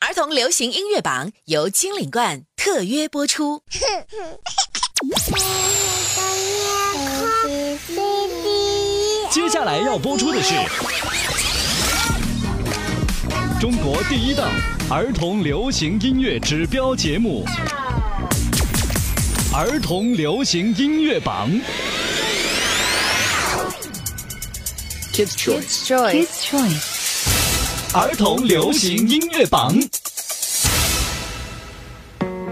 儿童流行音乐榜由金领冠特约播出。接下来要播出的是中国第一档儿童流行音乐指标节目——儿童流行音乐榜。Kids Choice，Kids Choice，儿童流行音乐榜。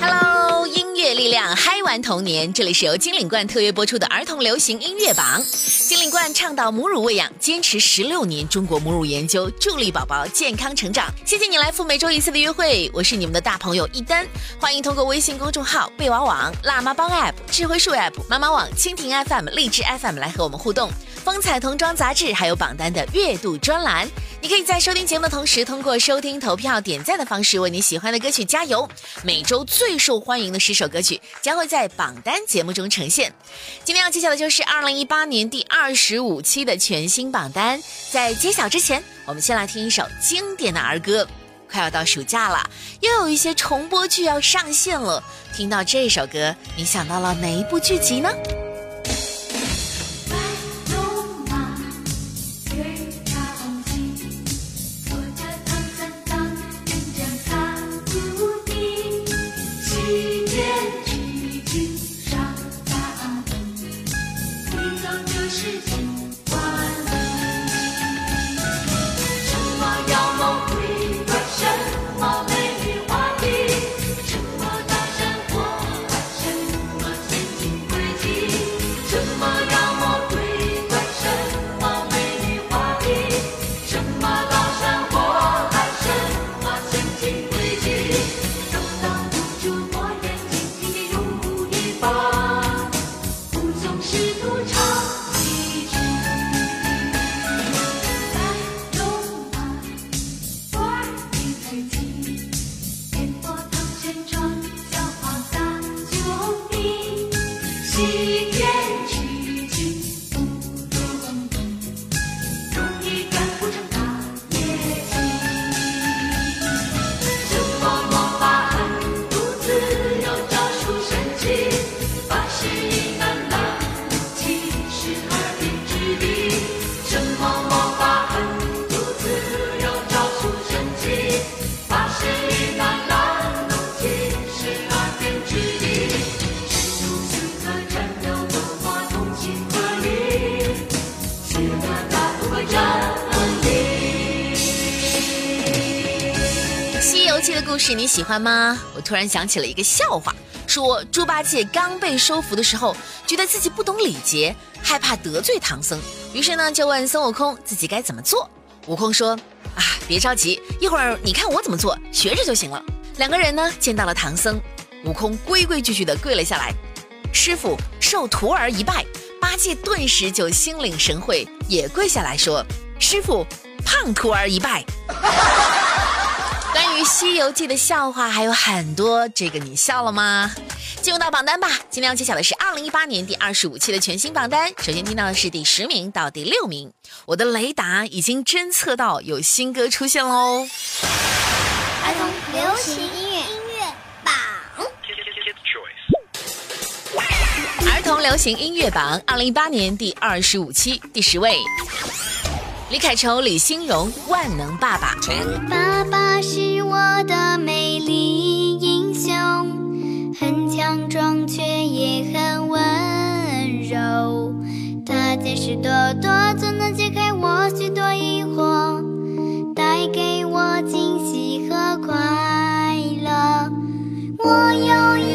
Hello，音乐力量嗨玩童年，这里是由金领冠特约播出的儿童流行音乐榜。金领冠倡导母乳喂养，坚持十六年中国母乳研究，助力宝宝健康成长。谢谢你来赴每周一次的约会，我是你们的大朋友一丹，欢迎通过微信公众号贝娃网、辣妈帮 App、智慧树 App、妈妈网、蜻蜓 FM、荔枝 FM 来和我们互动。风采童装杂志还有榜单的月度专栏，你可以在收听节目的同时，通过收听、投票、点赞的方式为你喜欢的歌曲加油。每周最受欢迎的十首歌曲将会在榜单节目中呈现。今天要揭晓的就是二零一八年第二十五期的全新榜单。在揭晓之前，我们先来听一首经典的儿歌。快要到暑假了，又有一些重播剧要上线了。听到这首歌，你想到了哪一部剧集呢？西天喜欢吗？我突然想起了一个笑话，说猪八戒刚被收服的时候，觉得自己不懂礼节，害怕得罪唐僧，于是呢就问孙悟空自己该怎么做。悟空说：“啊，别着急，一会儿你看我怎么做，学着就行了。”两个人呢见到了唐僧，悟空规规矩矩地跪了下来，师傅受徒儿一拜。八戒顿时就心领神会，也跪下来说：“师傅胖徒儿一拜。”关于《西游记》的笑话还有很多，这个你笑了吗？进入到榜单吧，今天要揭晓的是二零一八年第二十五期的全新榜单。首先听到的是第十名到第六名，我的雷达已经侦测到有新歌出现喽。儿童流行音乐音乐榜，儿童流行音乐榜二零一八年第二十五期第十位，李凯愁、李欣荣《万能爸爸》。爸爸是我的美丽英雄，很强壮却也很温柔。他解释多多，总能解开我许多疑惑，带给我惊喜和快乐。我有一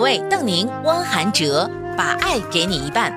位，邓宁、汪涵哲《把爱给你一半》。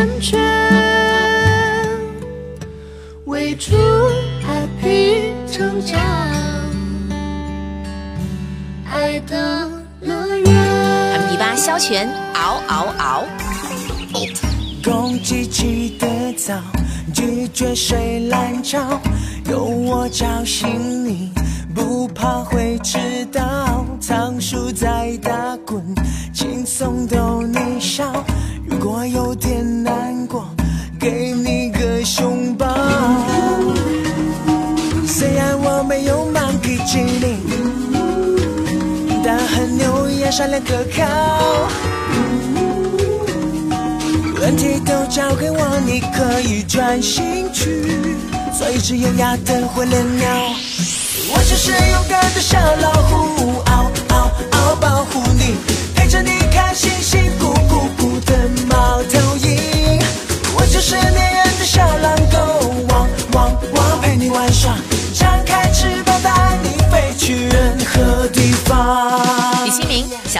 成圆圈，围住 happy 成长，爱的乐园。他们第八萧全，嗷嗷嗷。公鸡起得早，拒绝睡懒觉，有我叫醒你，不怕会迟到。仓鼠在打滚，轻松逗你笑。如果有点难过，给你个拥抱。虽然我没有 monkey 精灵，但很牛也善良可靠。问题都交给我，你可以专心去做一只优雅的火烈鸟。我就是勇敢的小老虎，嗷嗷嗷，保护你，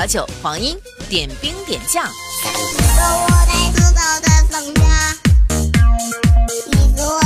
小九、黄英，点兵点将。一个我在粗糙的房家，一个我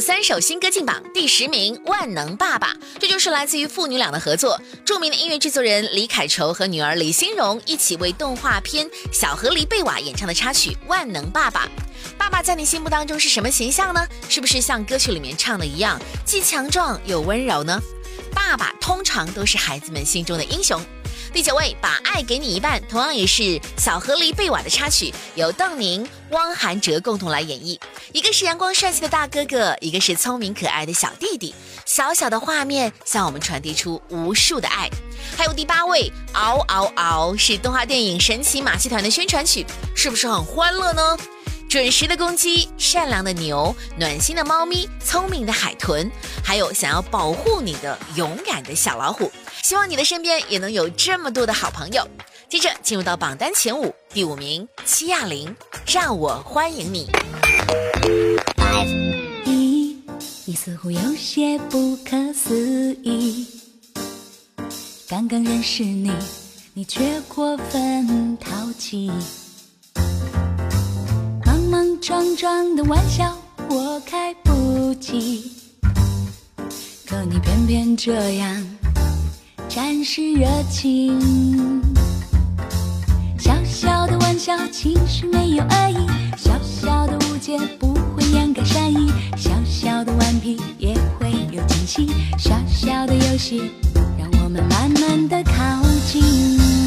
三首新歌进榜，第十名《万能爸爸》，这就是来自于父女俩的合作。著名的音乐制作人李凯愁和女儿李欣荣一起为动画片《小河狸贝瓦》演唱的插曲《万能爸爸》。爸爸在你心目当中是什么形象呢？是不是像歌曲里面唱的一样，既强壮又温柔呢？爸爸通常都是孩子们心中的英雄。第九位，把爱给你一半，同样也是小河狸贝瓦的插曲，由邓宁、汪涵哲共同来演绎。一个是阳光帅气的大哥哥，一个是聪明可爱的小弟弟。小小的画面向我们传递出无数的爱。还有第八位，嗷嗷嗷，是动画电影《神奇马戏团》的宣传曲，是不是很欢乐呢？准时的公鸡，善良的牛，暖心的猫咪，聪明的海豚，还有想要保护你的勇敢的小老虎。希望你的身边也能有这么多的好朋友。接着进入到榜单前五，第五名七亚玲，让我欢迎你。你，你似乎有些不可思议。刚刚认识你，你却过分淘气。撞撞的玩笑我开不起，可你偏偏这样展示热情。小小的玩笑其实没有恶意，小小的误解不会掩盖善意。小小的顽皮也会有惊喜。小小的游戏，让我们慢慢的靠近。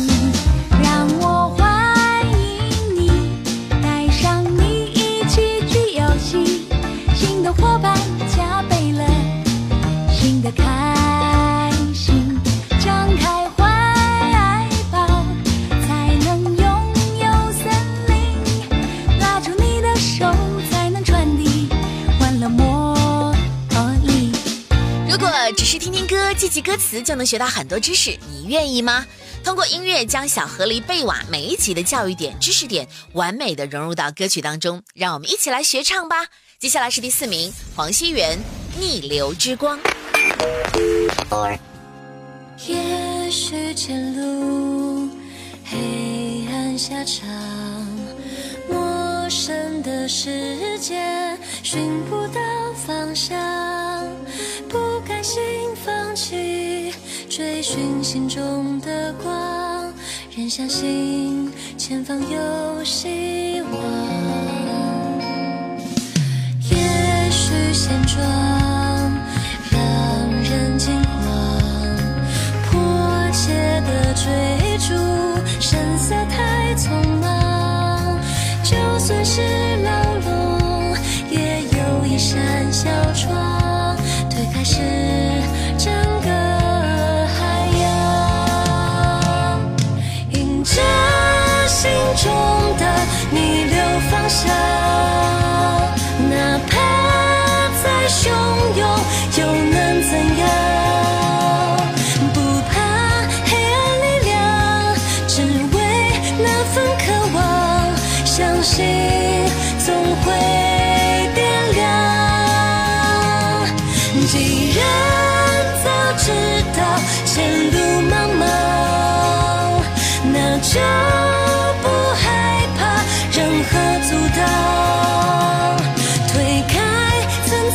听听歌、记记歌词就能学到很多知识，你愿意吗？通过音乐将小河狸贝瓦每一集的教育点、知识点完美的融入到歌曲当中，让我们一起来学唱吧。接下来是第四名，黄熙元《逆流之光》。也许前路黑暗下长，陌生的世界寻不到方向，心放弃，追寻心中的光，仍相信前方有希望。也许现状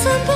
impossible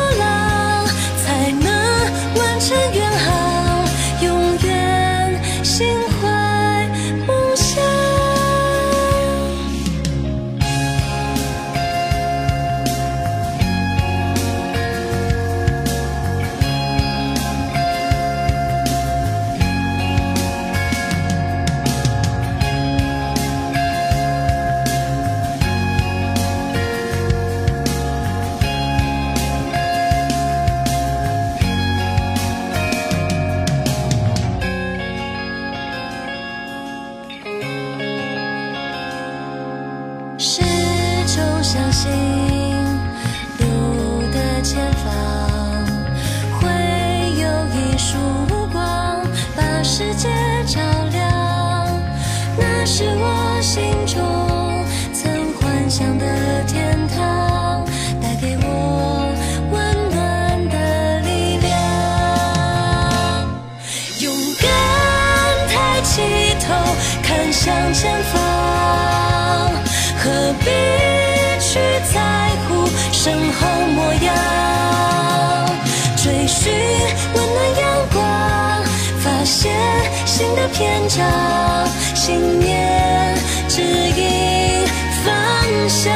新的篇章，信念指引方向。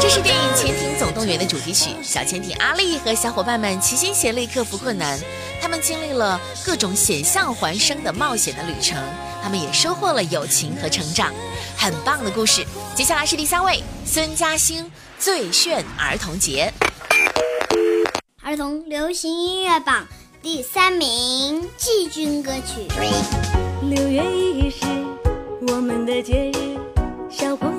这是电影《潜艇总动员》的主题曲，小潜艇阿力和小伙伴们齐心协力克服困难，他们经历了各种险象环生的冒险的旅程，他们也收获了友情和成长，很棒的故事。接下来是第三位，孙嘉欣最炫儿童节。儿童流行音乐榜第三名季军歌曲。六月一是我们的节日，小朋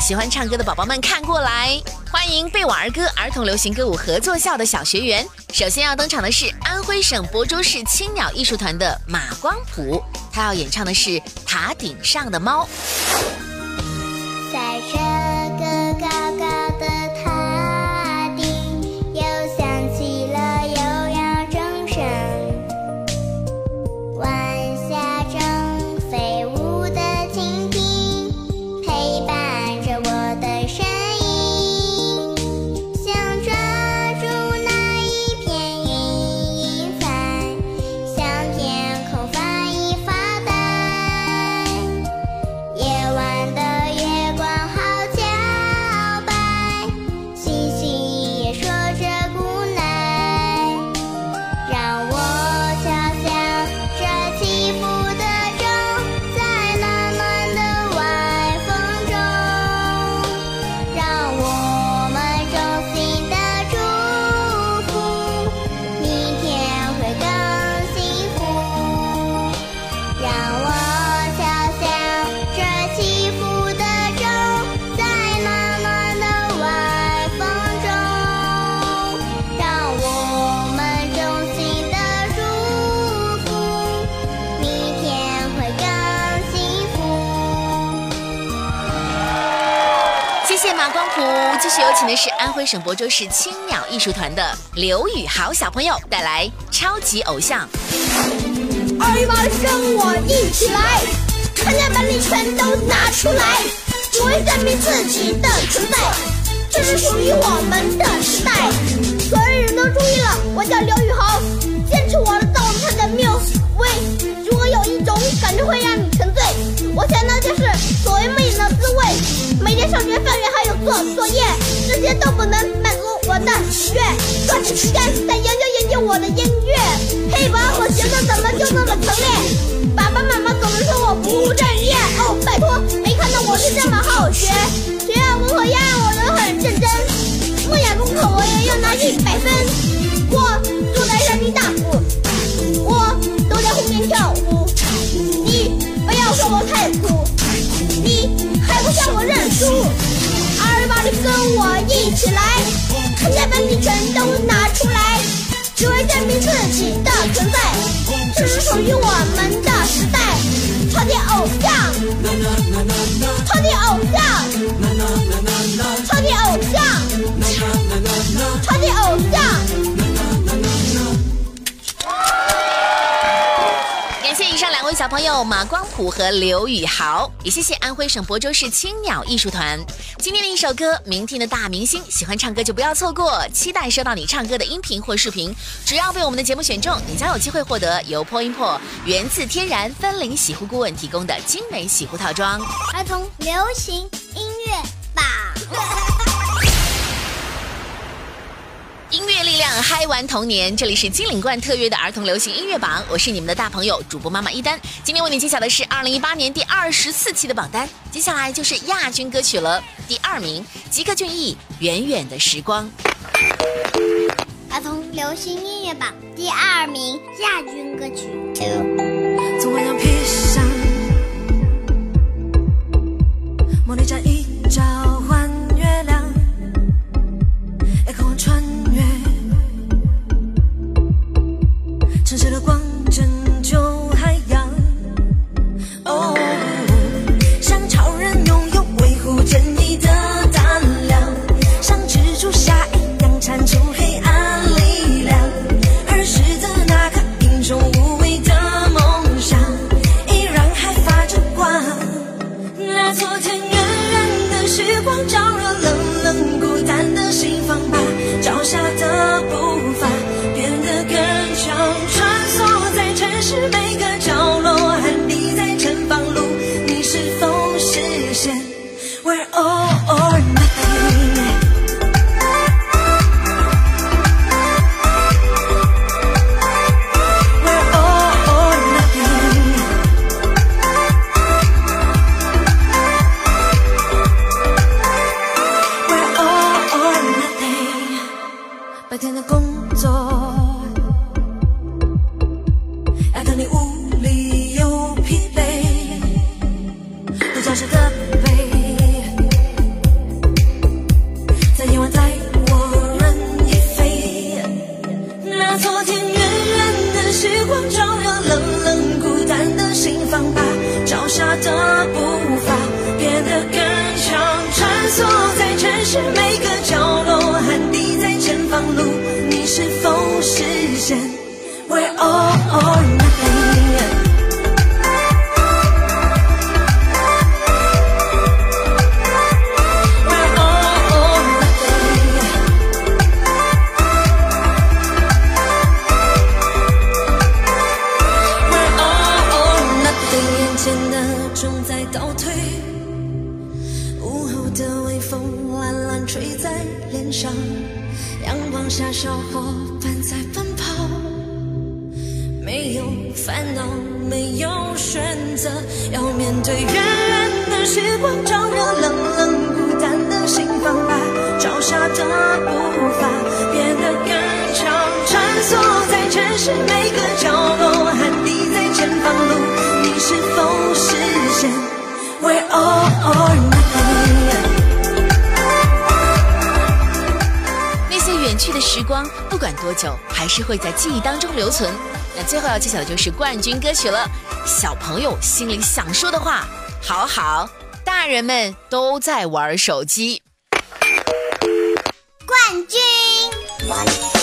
喜欢唱歌的宝宝们看过来，欢迎贝瓦儿歌儿童流行歌舞合作校的小学员。首先要登场的是安徽省亳州市青鸟艺术团的马光普，他要演唱的是《塔顶上的猫》。谢马光谱，继续有请的是安徽省亳州市青鸟艺术团的刘宇豪小朋友带来《超级偶像》。二一八跟我一起来，看见本领全都拿出来，只为证明自己的存在，这是属于我们的时代。所有人都注意了，我叫刘宇豪，坚持我的道路上的谬喂。如果有一种感觉会让你沉醉，我想那就是所谓魅力的滋味。每天上学、放学还有做作业，这些都不能满足我的喜悦。抓紧时间再研究研究我的音乐，黑板和学的怎么就那么强烈？爸爸妈妈总是说我不务正业，哦，拜托，没看起来，看见本领全都拿出来，只为证明自己的存在，这是属于我们的时代。超级偶像，超级偶像，朋友马光普和刘宇豪，也谢谢安徽省亳州市青鸟艺术团。今天的一首歌，明天的大明星，喜欢唱歌就不要错过，期待收到你唱歌的音频或视频。只要被我们的节目选中，你将有机会获得由 p o i n p o 源自天然森林洗护顾问提供的精美洗护套装。儿童流行音乐榜。音乐力量嗨玩童年，这里是金领冠特约的儿童流行音乐榜，我是你们的大朋友主播妈妈一丹。今天为你揭晓的是二零一八年第二十四期的榜单，接下来就是亚军歌曲了。第二名，吉克隽逸《远远的时光》。儿童流行音乐榜第二名亚军歌曲。We're all alright. 光，不管多久，还是会在记忆当中留存。那最后要揭晓的就是冠军歌曲了。小朋友心里想说的话，好好，大人们都在玩手机。冠军。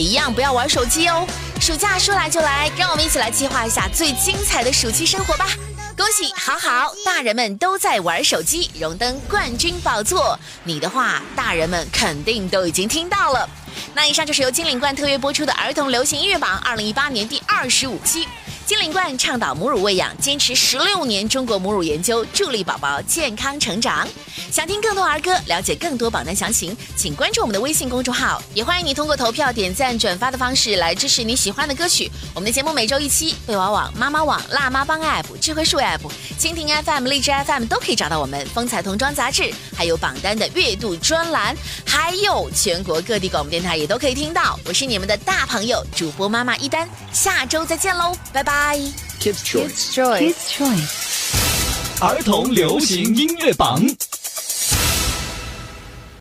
一样，不要玩手机哦。暑假说来就来，让我们一起来计划一下最精彩的暑期生活吧！恭喜好好，大人们都在玩手机，荣登冠军宝座。你的话，大人们肯定都已经听到了。那以上就是由金领冠特约播出的儿童流行音乐榜二零一八年第二十五期。金领冠倡导母乳喂养，坚持十六年中国母乳研究，助力宝宝健康成长。想听更多儿歌，了解更多榜单详情，请关注我们的微信公众号。也欢迎你通过投票、点赞、转发的方式来支持你喜欢的歌曲。我们的节目每周一期，贝娃网、妈妈网、辣妈帮 App、智慧树 App、蜻蜓 FM、荔枝 FM 都可以找到我们。风采童装杂志，还有榜单的月度专栏，还有全国各地广播电台也都可以听到。我是你们的大朋友主播妈妈一丹，下周再见喽，拜拜。Kids Choice Kids Choice。《儿童流行音乐榜》。